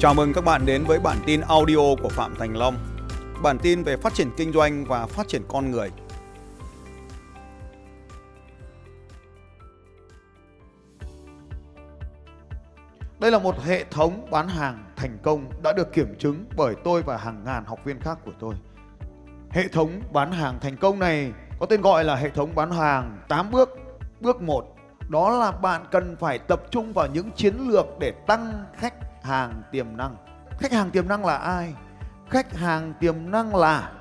Chào mừng các bạn đến với bản tin audio của Phạm Thành Long. Bản tin về phát triển kinh doanh và phát triển con người. Đây là một hệ thống bán hàng thành công đã được kiểm chứng bởi tôi và hàng ngàn học viên khác của tôi. Hệ thống bán hàng thành công này có tên gọi là hệ thống bán hàng 8 bước. Bước 1 đó là bạn cần phải tập trung vào những chiến lược để tăng khách hàng tiềm năng. Khách hàng tiềm năng là ai? Khách hàng tiềm năng là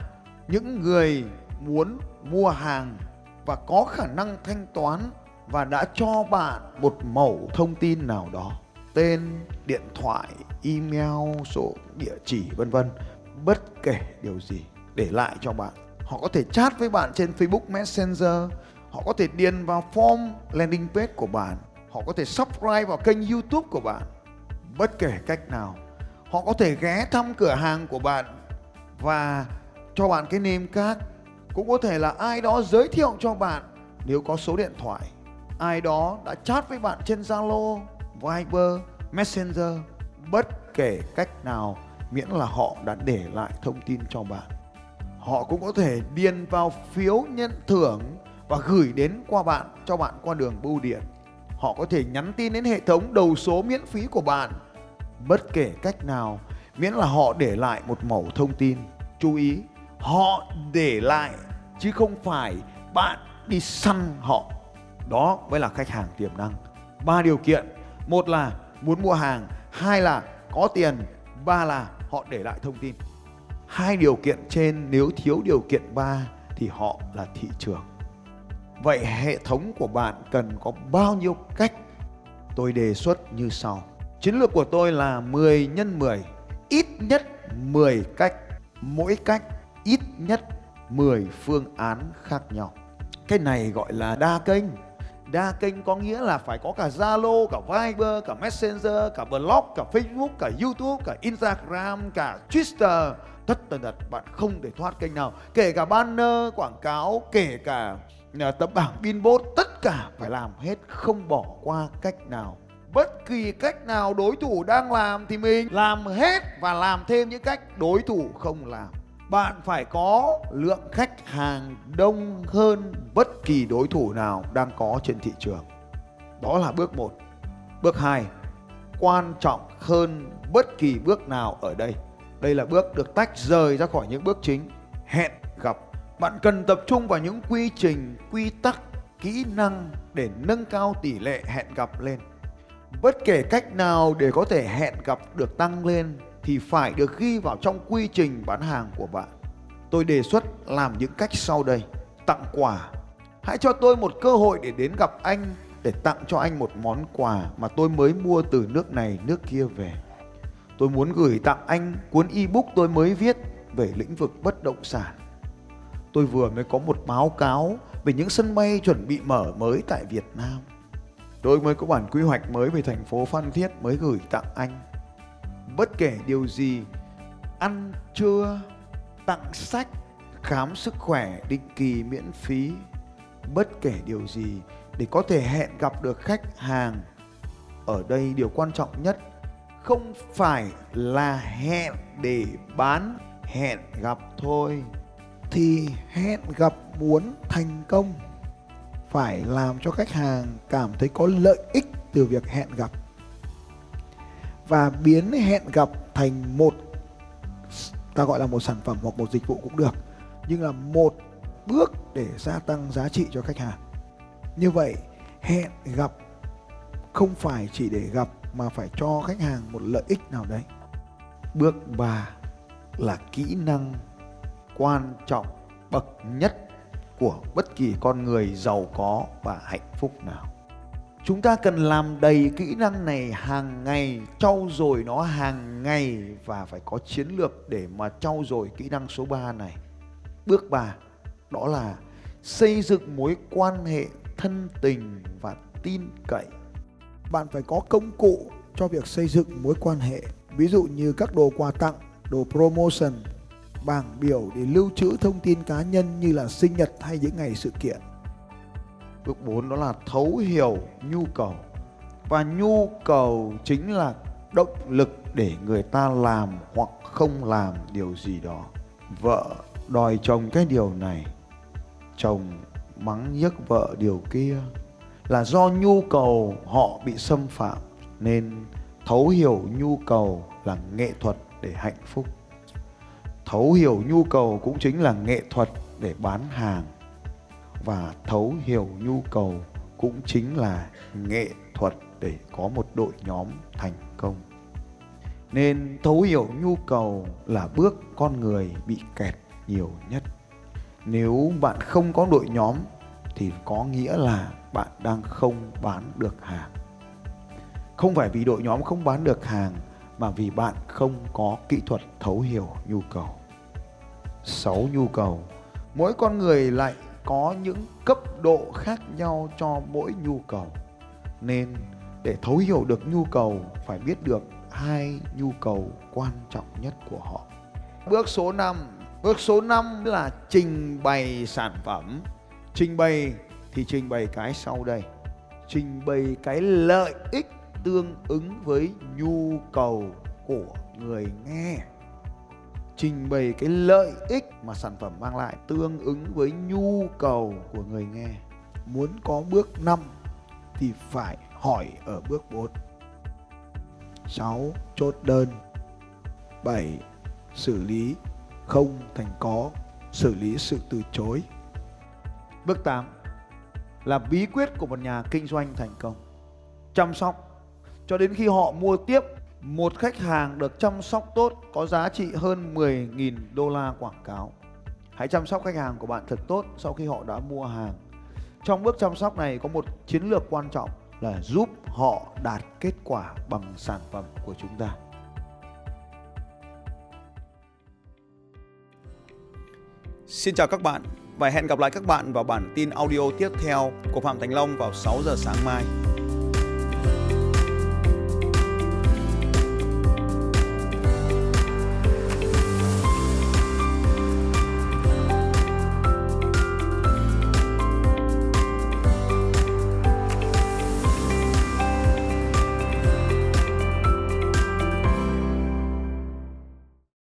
những người muốn mua hàng và có khả năng thanh toán và đã cho bạn một mẫu thông tin nào đó, tên, điện thoại, email, số địa chỉ, vân vân bất kể điều gì, để lại cho bạn họ có thể chat với bạn trên facebook messenger, họ có thể điền vào form landing page của bạn, họ có thể subscribe vào kênh youtube của bạn bất kể cách nào, họ có thể ghé thăm cửa hàng của bạn và cho bạn cái nêm cát cũng có thể là ai đó giới thiệu cho bạn nếu có số điện thoại. Ai đó đã chat với bạn trên zalo, viber, messenger. Bất kể cách nào, miễn là họ đã để lại thông tin cho bạn. Họ cũng có thể điền vào phiếu nhận thưởng và gửi đến qua bạn, cho bạn qua đường bưu điện. Họ có thể nhắn tin đến hệ thống đầu số miễn phí của bạn bất kể cách nào, miễn là họ để lại một mẩu thông tin, chú ý, họ để lại, chứ không phải bạn đi săn họ. Đó mới là khách hàng tiềm năng. Ba điều kiện. Một là muốn mua hàng, hai là có tiền, ba là họ để lại thông tin. Hai điều kiện trên, nếu thiếu điều kiện ba thì họ là thị trường. Vậy hệ thống của bạn cần có bao nhiêu cách? Tôi đề xuất như sau chiến lược của tôi là 10 nhân 10 ít nhất 10 cách mỗi cách ít nhất 10 phương án khác nhau cái này gọi là đa kênh đa kênh có nghĩa là phải có cả Zalo, cả Viber, cả Messenger, cả blog, cả Facebook, cả YouTube, cả Instagram, cả Twitter. Tất tần tật bạn không để thoát kênh nào. Kể cả banner, quảng cáo, kể cả à, tấm bảng billboard, tất cả phải làm hết, không bỏ qua cách nào. Bất kỳ cách nào đối thủ đang làm thì mình làm hết và làm thêm những cách đối thủ không làm bạn phải có lượng khách hàng đông hơn bất kỳ đối thủ nào đang có trên thị trường. Đó là bước 1. Bước 2. Quan trọng hơn bất kỳ bước nào ở đây. Đây là bước được tách rời ra khỏi những bước chính. Hẹn gặp. Bạn cần tập trung vào những quy trình, quy tắc, kỹ năng để nâng cao tỷ lệ hẹn gặp lên. Bất kể cách nào để có thể hẹn gặp được tăng lên thì phải được ghi vào trong quy trình bán hàng của bạn. Tôi đề xuất làm những cách sau đây. Tặng quà. Hãy cho tôi một cơ hội để đến gặp anh, để tặng cho anh một món quà mà tôi mới mua từ nước này, nước kia về. Tôi muốn gửi tặng anh cuốn ebook tôi mới viết về lĩnh vực bất động sản. Tôi vừa mới có một báo cáo về những sân bay chuẩn bị mở mới tại Việt Nam. Tôi mới có bản quy hoạch mới về thành phố Phan Thiết mới gửi tặng anh. Bất kể điều gì, ăn trưa, tặng sách, khám sức khỏe, định kỳ miễn phí. Bất kể điều gì, để có thể hẹn gặp được khách hàng. Ở đây điều quan trọng nhất, không phải là hẹn để bán, hẹn gặp thôi. Thì hẹn gặp muốn thành công phải làm cho khách hàng cảm thấy có lợi ích từ việc hẹn gặp. Và biến hẹn gặp thành một, ta gọi là một sản phẩm hoặc một dịch vụ cũng được, nhưng là một bước để gia tăng giá trị cho khách hàng. Như vậy, hẹn gặp không phải chỉ để gặp mà phải cho khách hàng một lợi ích nào đấy. Bước 3 là kỹ năng quan trọng, bậc nhất của bất kỳ con người giàu có và hạnh phúc nào. Chúng ta cần làm đầy kỹ năng này hàng ngày, trau dồi nó hàng ngày và phải có chiến lược để mà trau dồi kỹ năng số 3 này. Bước 3 đó là xây dựng mối quan hệ thân tình và tin cậy. Bạn phải có công cụ cho việc xây dựng mối quan hệ. Ví dụ như các đồ quà tặng, đồ promotion bảng biểu để lưu trữ thông tin cá nhân như là sinh nhật hay những ngày sự kiện. Bước 4 đó là thấu hiểu nhu cầu. Và nhu cầu chính là động lực để người ta làm hoặc không làm điều gì đó. Vợ đòi chồng cái điều này. Chồng mắng nhức vợ điều kia. Là do nhu cầu họ bị xâm phạm, nên thấu hiểu nhu cầu là nghệ thuật để hạnh phúc thấu hiểu nhu cầu cũng chính là nghệ thuật để bán hàng. Và thấu hiểu nhu cầu cũng chính là nghệ thuật để có một đội nhóm thành công. Nên thấu hiểu nhu cầu là bước con người bị kẹt nhiều nhất. Nếu bạn không có đội nhóm, thì có nghĩa là bạn đang không bán được hàng. Không phải vì đội nhóm không bán được hàng mà vì bạn không có kỹ thuật thấu hiểu nhu cầu. Sáu nhu cầu. Mỗi con người lại có những cấp độ khác nhau cho mỗi nhu cầu. Nên để thấu hiểu được nhu cầu, phải biết được hai nhu cầu quan trọng nhất của họ. Bước số 5 bước số 5 là trình bày sản phẩm. Trình bày thì trình bày cái sau đây. Trình bày cái lợi ích tương ứng với nhu cầu của người nghe trình bày cái lợi ích mà sản phẩm mang lại tương ứng với nhu cầu của người nghe muốn có bước 5 thì phải hỏi ở bước 4 6. Chốt đơn 7. Xử lý không thành có, Xử lý sự từ chối Bước 8 Là bí quyết của một nhà kinh doanh thành công Chăm sóc cho đến khi họ mua tiếp, Một khách hàng được chăm sóc tốt Có giá trị hơn 10.000 đô la quảng cáo Hãy chăm sóc khách hàng của bạn thật tốt Sau khi họ đã mua hàng Trong bước chăm sóc này có một chiến lược quan trọng là giúp họ đạt kết quả bằng sản phẩm của chúng ta. Xin chào các bạn và hẹn gặp lại các bạn vào bản tin audio tiếp theo của Phạm Thành Long vào 6 giờ sáng mai.